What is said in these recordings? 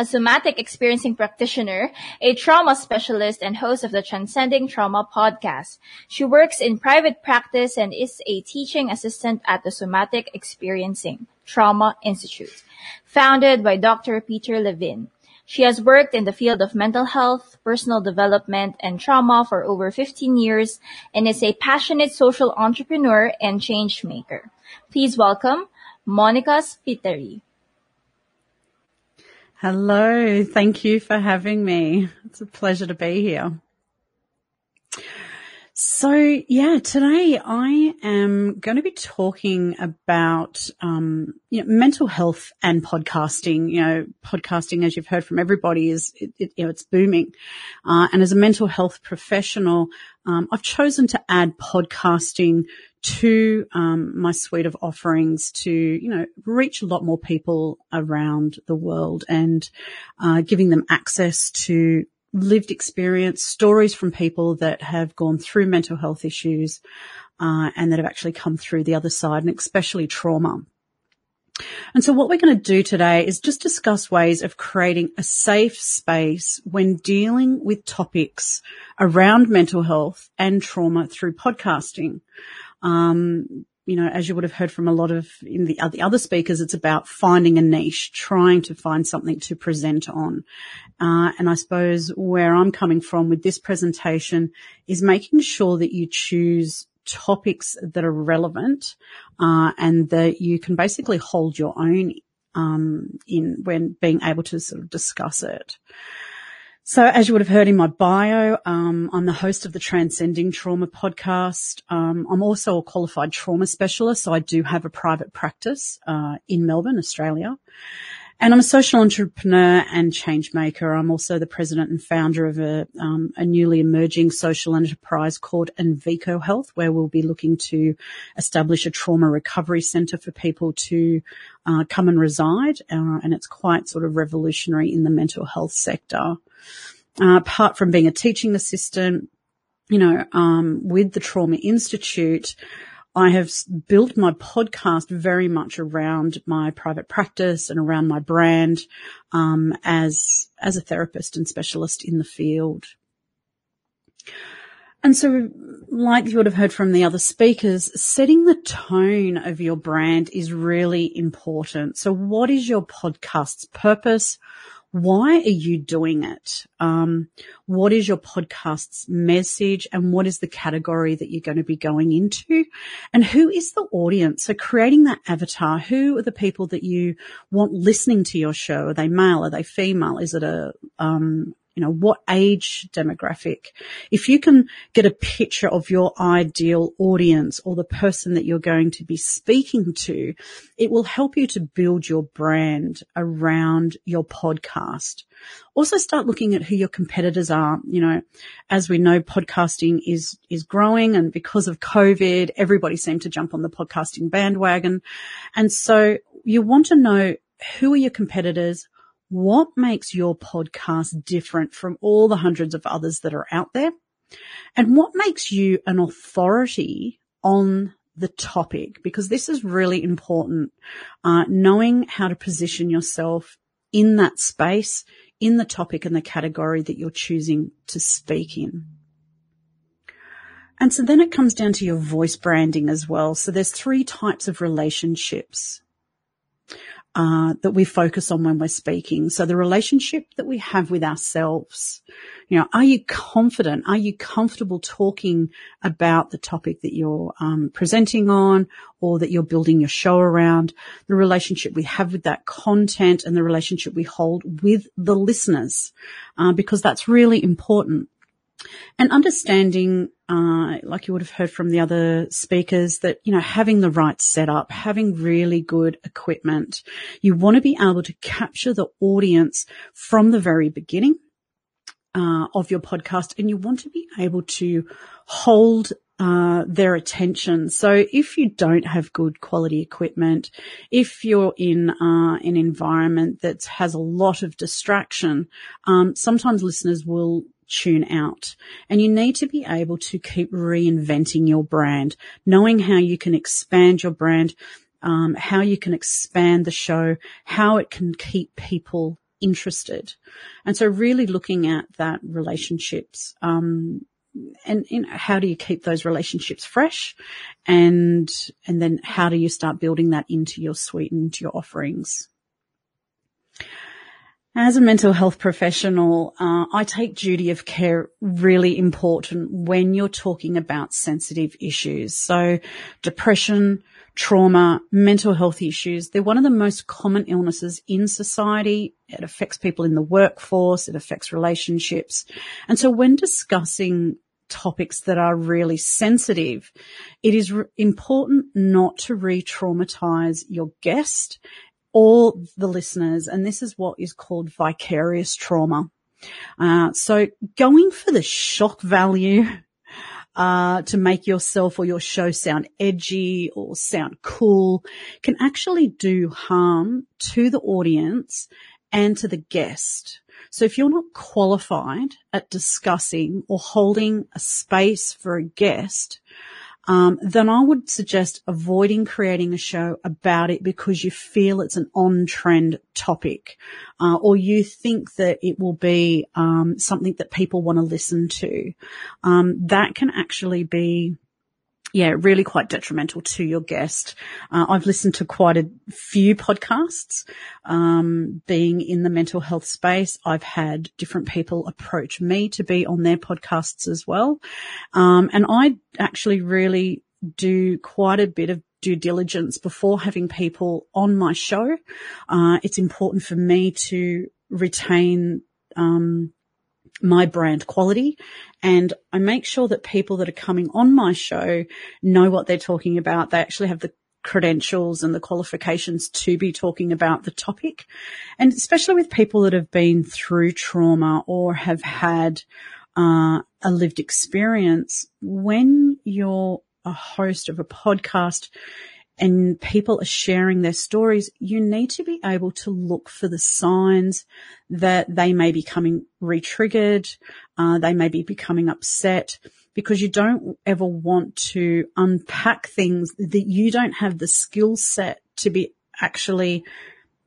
a somatic experiencing practitioner, a trauma specialist, and host of the Transcending Trauma podcast. She works in private practice and is a teaching assistant at the Somatic Experiencing Trauma Institute, founded by Dr. Peter Levine. She has worked in the field of mental health, personal development, and trauma for over 15 years and is a passionate social entrepreneur and change maker. Please welcome Moniquea Spiteri. Hello. Thank you for having me. It's a pleasure to be here. So yeah, today I am going to be talking about, um, you know, mental health and podcasting. You know, podcasting, as you've heard from everybody, is it, it, you know it's booming. Uh, and as a mental health professional, um, I've chosen to add podcasting to um, my suite of offerings to you know reach a lot more people around the world and uh, giving them access to lived experience, stories from people that have gone through mental health issues uh, and that have actually come through the other side, and especially trauma. And so what we're going to do today is just discuss ways of creating a safe space when dealing with topics around mental health and trauma through podcasting. Um, you know, as you would have heard from a lot of in the, the other speakers, it's about finding a niche, trying to find something to present on. Uh, and I suppose where I'm coming from with this presentation is making sure that you choose topics that are relevant, uh, and that you can basically hold your own, um, in when being able to sort of discuss it. So as you would have heard in my bio, um, I'm the host of the Transcending Trauma podcast. Um, I'm also a qualified trauma specialist, so I do have a private practice uh, in Melbourne, Australia. And I'm a social entrepreneur and change maker. I'm also the president and founder of a, um, a newly emerging social enterprise called Envico Health, where we'll be looking to establish a trauma recovery centre for people to uh, come and reside. Uh, and it's quite sort of revolutionary in the mental health sector. Uh, apart from being a teaching assistant, you know, um, with the Trauma Institute, I have built my podcast very much around my private practice and around my brand um, as as a therapist and specialist in the field. And so, like you would have heard from the other speakers, setting the tone of your brand is really important. So, what is your podcast's purpose? Why are you doing it? Um, what is your podcast's message and what is the category that you're going to be going into? And who is the audience? So creating that avatar, who are the people that you want listening to your show? Are they male? Are they female? Is it a, um, you know, what age demographic. If you can get a picture of your ideal audience or the person that you're going to be speaking to, it will help you to build your brand around your podcast. Also start looking at who your competitors are. You know, as we know, podcasting is, is growing and because of COVID, everybody seemed to jump on the podcasting bandwagon. And so you want to know who are your competitors? What makes your podcast different from all the hundreds of others that are out there? And what makes you an authority on the topic? Because this is really important. Uh, knowing how to position yourself in that space, in the topic and the category that you're choosing to speak in. And so then it comes down to your voice branding as well. So there's three types of relationships uh, that we focus on when we're speaking. So the relationship that we have with ourselves, you know, are you confident? Are you comfortable talking about the topic that you're um, presenting on or that you're building your show around? The relationship we have with that content and the relationship we hold with the listeners, uh, because that's really important. And understanding, uh, like you would have heard from the other speakers that, you know, having the right setup, having really good equipment, you want to be able to capture the audience from the very beginning. uh, of your podcast and you want to be able to hold uh, their attention. So if you don't have good quality equipment, if you're in uh, an environment that has a lot of distraction, um, sometimes listeners will tune out. And you need to be able to keep reinventing your brand, knowing how you can expand your brand, um, how you can expand the show, how it can keep people interested. And so really looking at that relationships, um, and you know, how do you keep those relationships fresh? And and then how do you start building that into your suite and into your offerings as a mental health professional, uh, I take duty of care really important when you're talking about sensitive issues. So depression, trauma, mental health issues, they're one of the most common illnesses in society. It affects people in the workforce. It affects relationships. And so when discussing topics that are really sensitive, it is re- important not to re-traumatize your guest or the listeners. And this is what is called vicarious trauma. Uh, so going for the shock value uh, to make yourself or your show sound edgy or sound cool can actually do harm to the audience and to the guest. So if you're not qualified at discussing or holding a space for a guest, um, then I would suggest avoiding creating a show about it because you feel it's an on-trend topic, uh, or you think that it will be um, something that people want to listen to. Um, that can actually be yeah, really quite detrimental to your guest. Uh, I've listened to quite a few podcasts, um, being in the mental health space. I've had different people approach me to be on their podcasts as well. Um, and I actually really do quite a bit of due diligence before having people on my show. Uh, it's important for me to retain, um, my brand quality and I make sure that people that are coming on my show know what they're talking about. They actually have the credentials and the qualifications to be talking about the topic. And especially with people that have been through trauma or have had uh, a lived experience, when you're a host of a podcast, and people are sharing their stories, you need to be able to look for the signs that they may be coming re-triggered, uh, they may be becoming upset because you don't ever want to unpack things that you don't have the skill set to be actually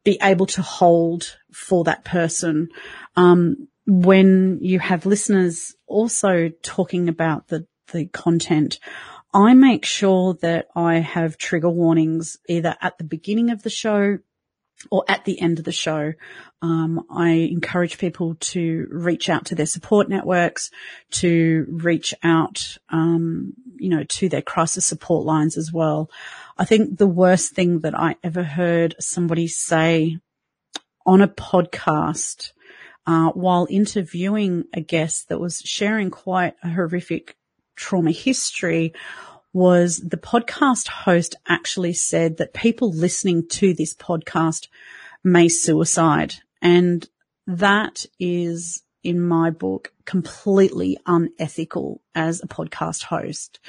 be able to hold for that person. Um, when you have listeners also talking about the, the content, I make sure that I have trigger warnings either at the beginning of the show or at the end of the show. Um, I encourage people to reach out to their support networks, to reach out, um, you know, to their crisis support lines as well. I think the worst thing that I ever heard somebody say on a podcast uh, while interviewing a guest that was sharing quite a horrific trauma history was the podcast host actually said that people listening to this podcast may suicide. And that is in my book completely unethical as a podcast host.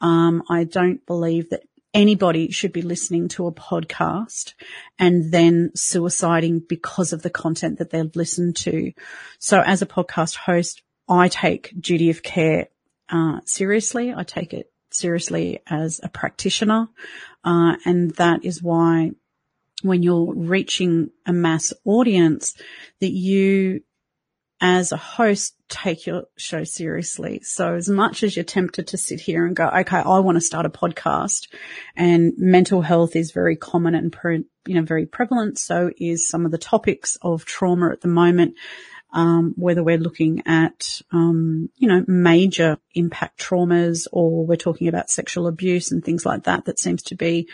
Um, I don't believe that anybody should be listening to a podcast and then suiciding because of the content that they've listened to. So as a podcast host, I take duty of care uh, seriously. I take it seriously as a practitioner. Uh, and that is why when you're reaching a mass audience that you as a host take your show seriously. So as much as you're tempted to sit here and go, okay, I want to start a podcast and mental health is very common and, pre- you know, very prevalent. So is some of the topics of trauma at the moment um, whether we're looking at, um, you know, major impact traumas or we're talking about sexual abuse and things like that, that seems to be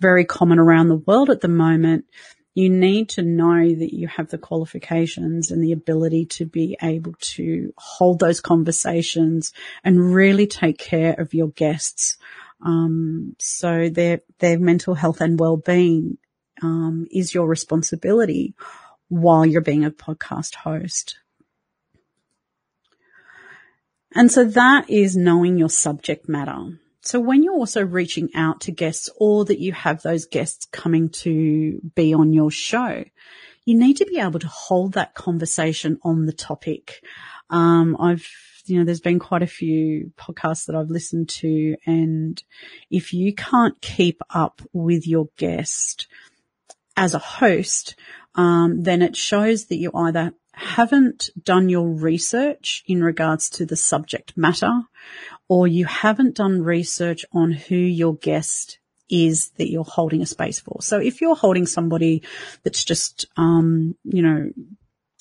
very common around the world at the moment. You need to know that you have the qualifications and the ability to be able to hold those conversations and really take care of your guests. Um, so their, their mental health and well-being, um, is your responsibility while you're being a podcast host. And so that is knowing your subject matter. So when you're also reaching out to guests or that you have those guests coming to be on your show, you need to be able to hold that conversation on the topic. Um, I've, you know, there's been quite a few podcasts that I've listened to and if you can't keep up with your guest as a host, um, then it shows that you either haven't done your research in regards to the subject matter or you haven't done research on who your guest is that you're holding a space for. So if you're holding somebody that's just, um, you know,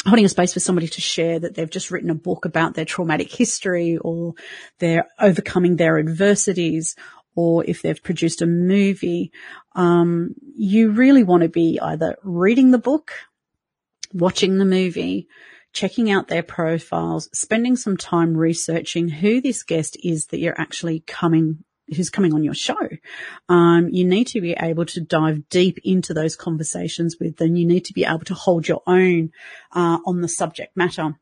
holding a space for somebody to share that they've just written a book about their traumatic history or they're overcoming their adversities or if they've produced a movie, um, you really want to be either reading the book watching the movie, checking out their profiles, spending some time researching who this guest is that you're actually coming who's coming on your show. Um, you need to be able to dive deep into those conversations with them. You need to be able to hold your own uh, on the subject matter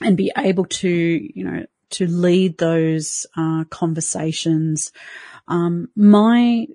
and be able to, you know, to lead those uh, conversations. Um, my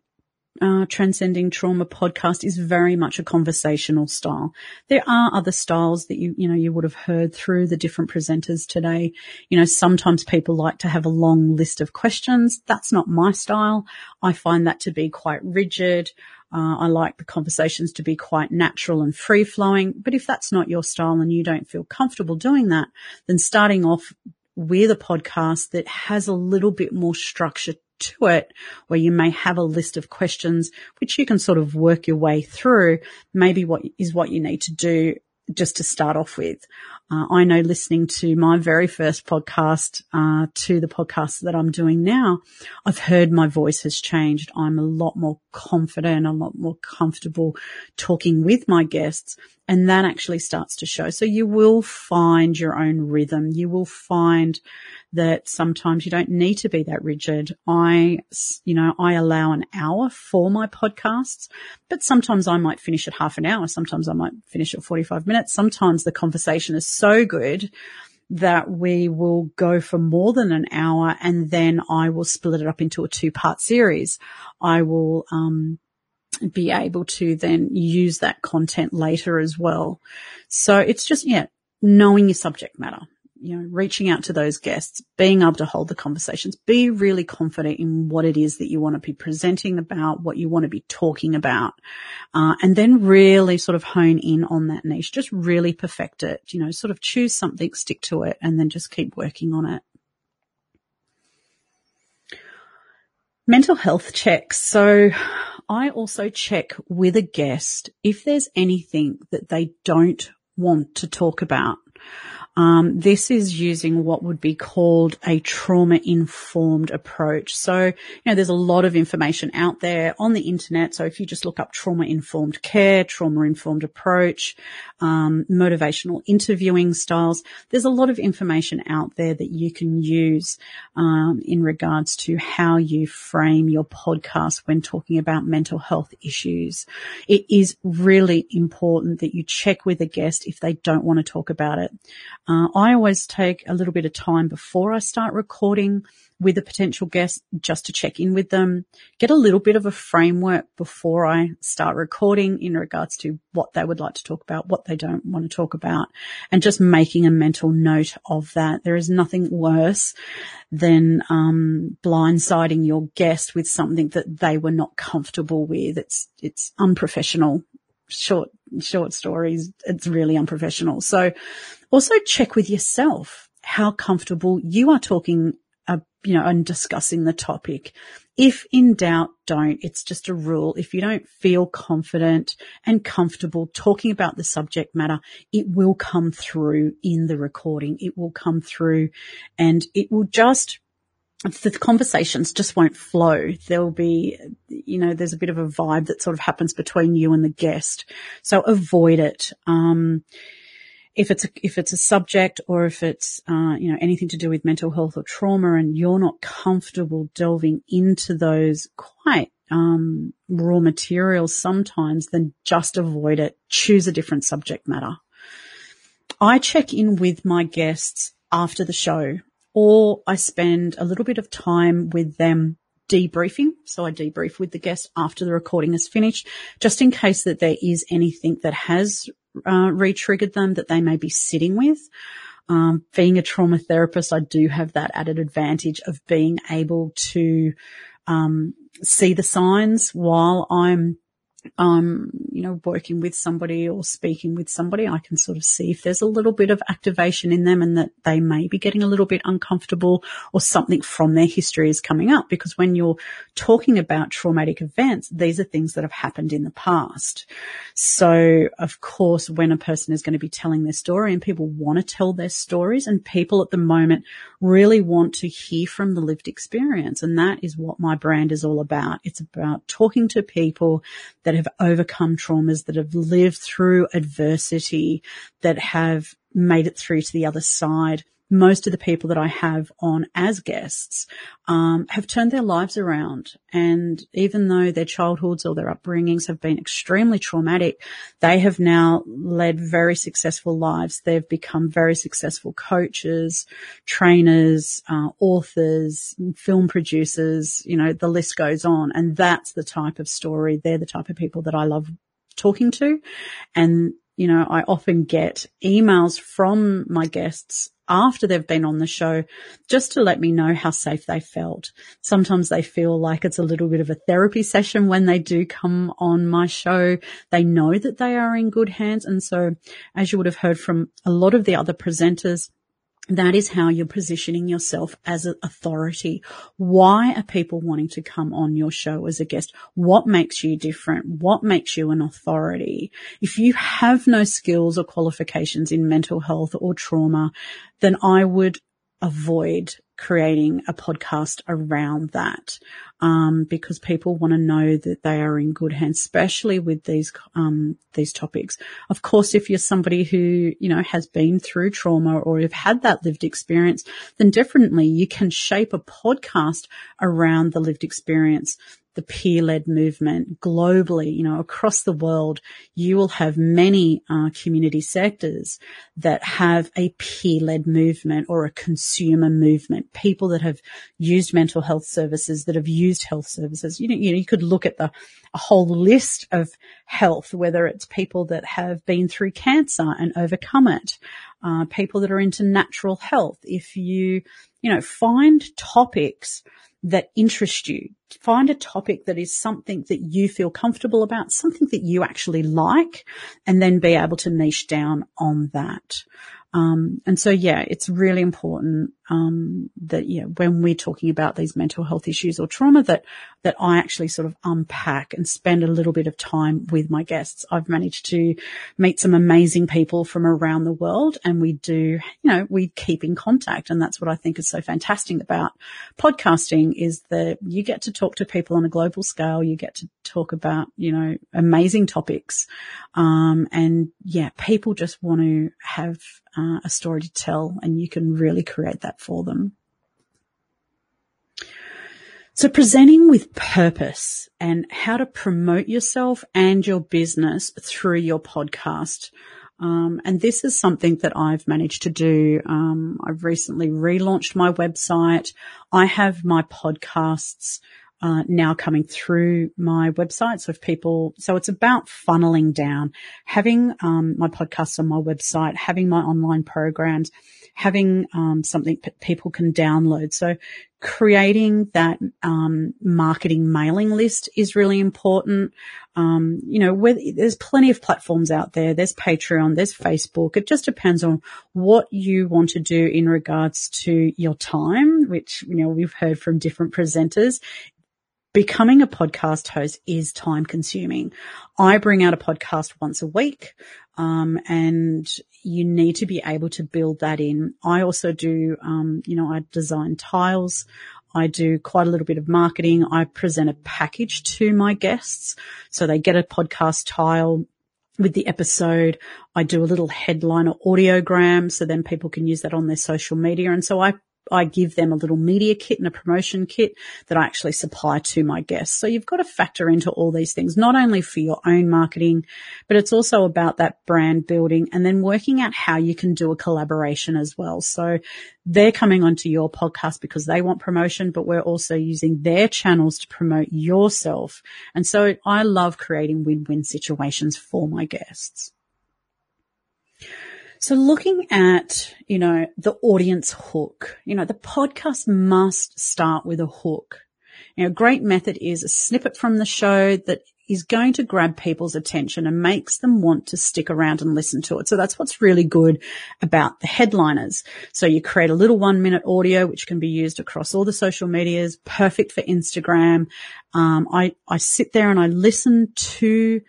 uh, Transcending Trauma podcast is very much a conversational style. There are other styles that you, you know, you would have heard through the different presenters today. You know, sometimes people like to have a long list of questions. That's not my style. I find that to be quite rigid. Uh, I like the conversations to be quite natural and free flowing. But if that's not your style and you don't feel comfortable doing that, then starting off with a podcast that has a little bit more structure to it where you may have a list of questions which you can sort of work your way through maybe what is what you need to do just to start off with. Uh, I know listening to my very first podcast uh, to the podcast that I'm doing now, I've heard my voice has changed. I'm a lot more confident, a lot more comfortable talking with my guests. And that actually starts to show. So you will find your own rhythm. You will find that sometimes you don't need to be that rigid. I, you know, I allow an hour for my podcasts, but sometimes I might finish at half an hour. Sometimes I might finish at 45 minutes. Sometimes the conversation is so good that we will go for more than an hour and then I will split it up into a two part series. I will, um, be able to then use that content later as well. So it's just, yeah, knowing your subject matter you know, reaching out to those guests, being able to hold the conversations, be really confident in what it is that you want to be presenting about, what you want to be talking about, uh, and then really sort of hone in on that niche. Just really perfect it, you know, sort of choose something, stick to it, and then just keep working on it. Mental health checks. So I also check with a guest if there's anything that they don't want to talk about. Um, this is using what would be called a trauma informed approach. So, you know, there's a lot of information out there on the internet. So if you just look up trauma informed care, trauma informed approach, um, motivational interviewing styles, there's a lot of information out there that you can use um, in regards to how you frame your podcast when talking about mental health issues. It is really important that you check with a guest if they don't want to talk about it. Uh, I always take a little bit of time before I start recording with a potential guest just to check in with them, get a little bit of a framework before I start recording in regards to what they would like to talk about, what they don't want to talk about, and just making a mental note of that. There is nothing worse than um, blindsiding your guest with something that they were not comfortable with. It's it's unprofessional short, short stories. It's really unprofessional. So also check with yourself how comfortable you are talking, uh, you know, and discussing the topic. If in doubt, don't. It's just a rule. If you don't feel confident and comfortable talking about the subject matter, it will come through in the recording. It will come through and it will just the conversations just won't flow. There'll be, you know, there's a bit of a vibe that sort of happens between you and the guest. So avoid it. Um, if it's a, if it's a subject or if it's uh, you know anything to do with mental health or trauma, and you're not comfortable delving into those quite um, raw materials sometimes, then just avoid it. Choose a different subject matter. I check in with my guests after the show or I spend a little bit of time with them debriefing. So I debrief with the guest after the recording is finished, just in case that there is anything that has uh, re-triggered them that they may be sitting with. Um, being a trauma therapist, I do have that added advantage of being able to um, see the signs while I'm um, you know, working with somebody or speaking with somebody, I can sort of see if there's a little bit of activation in them and that they may be getting a little bit uncomfortable or something from their history is coming up. Because when you're talking about traumatic events, these are things that have happened in the past. So of course, when a person is going to be telling their story and people want to tell their stories and people at the moment really want to hear from the lived experience. And that is what my brand is all about. It's about talking to people that have overcome traumas, that have lived through adversity, that have made it through to the other side most of the people that I have on as guests um, have turned their lives around. And even though their childhoods or their upbringings have been extremely traumatic, they have now led very successful lives. They've become very successful coaches, trainers, uh, authors, film producers. You know, the list goes on. And that's the type of story. They're the type of people that I love talking to. And you know, I often get emails from my guests after they've been on the show just to let me know how safe they felt. Sometimes they feel like it's a little bit of a therapy session when they do come on my show. They know that they are in good hands. And so as you would have heard from a lot of the other presenters, that is how you're positioning yourself as an authority. Why are people wanting to come on your show as a guest? What makes you different? What makes you an authority? If you have no skills or qualifications in mental health or trauma, then I would avoid creating a podcast around that um, because people want to know that they are in good hands, especially with these um, these topics. Of course, if you're somebody who you know has been through trauma or have had that lived experience, then definitely you can shape a podcast around the lived experience the peer-led movement globally, you know, across the world, you will have many uh, community sectors that have a peer-led movement or a consumer movement. People that have used mental health services, that have used health services. You know, you, know, you could look at the a whole list of health, whether it's people that have been through cancer and overcome it, uh, people that are into natural health. If you, you know, find topics that interest you. Find a topic that is something that you feel comfortable about, something that you actually like, and then be able to niche down on that. Um, and so, yeah, it's really important um, that yeah, when we're talking about these mental health issues or trauma, that that I actually sort of unpack and spend a little bit of time with my guests. I've managed to meet some amazing people from around the world, and we do, you know, we keep in contact, and that's what I think is so fantastic about podcasting is that you get to talk to people on a global scale. You get to talk about, you know, amazing topics, um, and yeah, people just want to have uh, a story to tell and you can really create that for them. So presenting with purpose and how to promote yourself and your business through your podcast. Um, and this is something that I've managed to do. Um, I've recently relaunched my website. I have my podcasts uh, now coming through my website. So if people, so it's about funneling down, having um, my podcasts on my website, having my online programs, having um, something that people can download. So creating that um, marketing mailing list is really important. Um, you know, there's plenty of platforms out there. There's Patreon, there's Facebook. It just depends on what you want to do in regards to your time, which you know we've heard from different presenters becoming a podcast host is time consuming. I bring out a podcast once a week. Um, and you need to be able to build that in. I also do, um, you know, I design tiles. I do quite a little bit of marketing. I present a package to my guests. So they get a podcast tile with the episode. I do a little headline or audiogram so then people can use that on their social media. And so I I give them a little media kit and a promotion kit that I actually supply to my guests. So you've got to factor into all these things, not only for your own marketing, but it's also about that brand building and then working out how you can do a collaboration as well. So they're coming onto your podcast because they want promotion, but we're also using their channels to promote yourself. And so I love creating win-win situations for my guests. So looking at, you know, the audience hook, you know, the podcast must start with a hook. You know, a great method is a snippet from the show that is going to grab people's attention and makes them want to stick around and listen to it. So that's what's really good about the headliners. So you create a little one minute audio, which can be used across all the social medias, perfect for Instagram. Um, I, I sit there and I listen to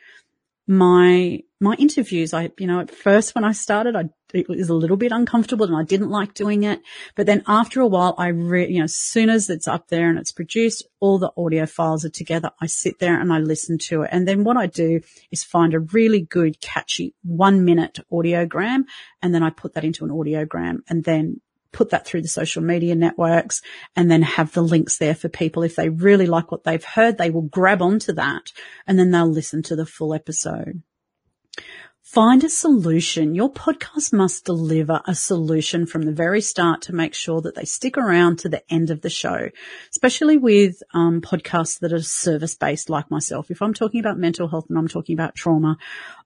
my my interviews, I, you know, at first when I started, I, it was a little bit uncomfortable and I didn't like doing it. But then after a while, I re, you know, as soon as it's up there and it's produced, all the audio files are together. I sit there and I listen to it. And then what I do is find a really good, catchy one minute audiogram. And then I put that into an audiogram and then put that through the social media networks and then have the links there for people. If they really like what they've heard, they will grab onto that and then they'll listen to the full episode. Find a solution. Your podcast must deliver a solution from the very start to make sure that they stick around to the end of the show, especially with um, podcasts that are service based like myself. If I'm talking about mental health and I'm talking about trauma,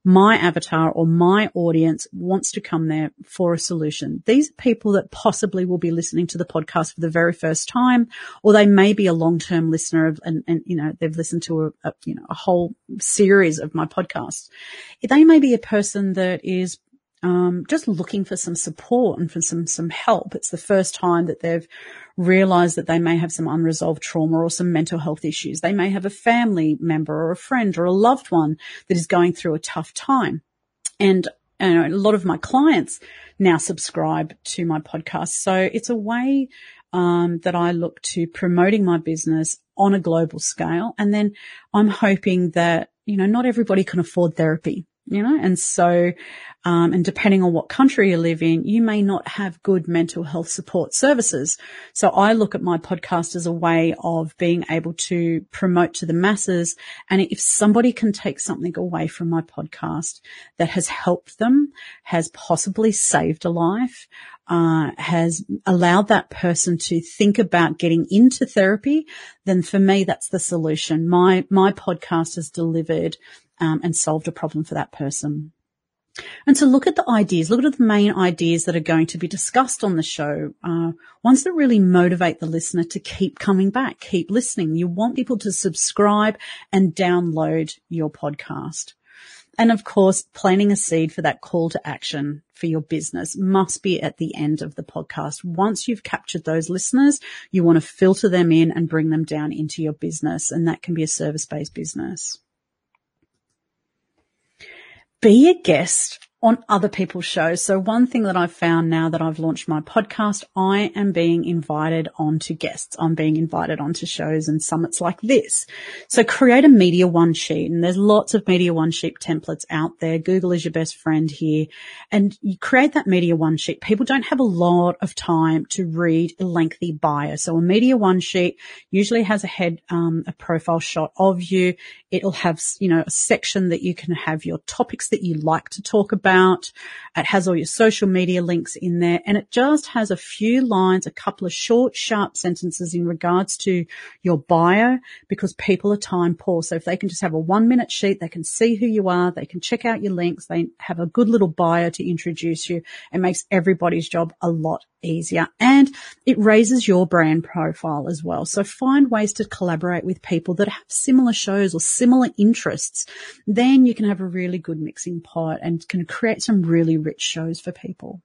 my avatar or my audience wants to come there for a solution. These are people that possibly will be listening to the podcast for the very first time, or they may be a long-term listener of, and, and, you know, they've listened to a, a, you know, a whole series of my podcasts. They may be a person that is um, just looking for some support and for some some help. It's the first time that they've realized that they may have some unresolved trauma or some mental health issues. They may have a family member or a friend or a loved one that is going through a tough time. And know, a lot of my clients now subscribe to my podcast. So it's a way um, that I look to promoting my business on a global scale. And then I'm hoping that, you know, not everybody can afford therapy you know, and so, um, and depending on what country you live in, you may not have good mental health support services. So I look at my podcast as a way of being able to promote to the masses. And if somebody can take something away from my podcast that has helped them, has possibly saved a life, uh, has allowed that person to think about getting into therapy, then for me, that's the solution. My, my podcast has delivered um, and solved a problem for that person. And to look at the ideas, look at the main ideas that are going to be discussed on the show, uh, ones that really motivate the listener to keep coming back, keep listening. You want people to subscribe and download your podcast. And of course, planting a seed for that call to action for your business must be at the end of the podcast. Once you've captured those listeners, you want to filter them in and bring them down into your business. And that can be a service based business be a guest on other people's shows. So one thing that I've found now that I've launched my podcast, I am being invited onto guests. I'm being invited onto shows and summits like this. So create a media one sheet and there's lots of media one sheet templates out there. Google is your best friend here and you create that media one sheet. People don't have a lot of time to read a lengthy bio. So a media one sheet usually has a head, um, a profile shot of you. It'll have, you know, a section that you can have your topics that you like to talk about about. It has all your social media links in there and it just has a few lines, a couple of short, sharp sentences in regards to your bio because people are time poor. So if they can just have a one minute sheet, they can see who you are. They can check out your links. They have a good little bio to introduce you. It makes everybody's job a lot easier and it raises your brand profile as well. So find ways to collaborate with people that have similar shows or similar interests. Then you can have a really good mixing pot and can create some really rich shows for people.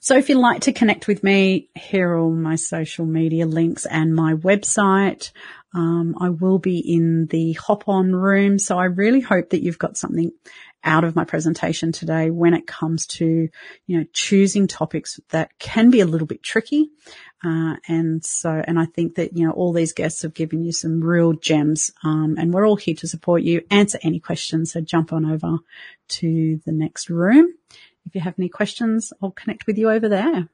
So if you'd like to connect with me, here are all my social media links and my website. Um, I will be in the hop on room. So I really hope that you've got something out of my presentation today when it comes to, you know, choosing topics that can be a little bit tricky. Uh, and so, and I think that, you know, all these guests have given you some real gems. Um, and we're all here to support you, answer any questions. So jump on over to the next room. If you have any questions, I'll connect with you over there.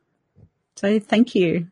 So thank you.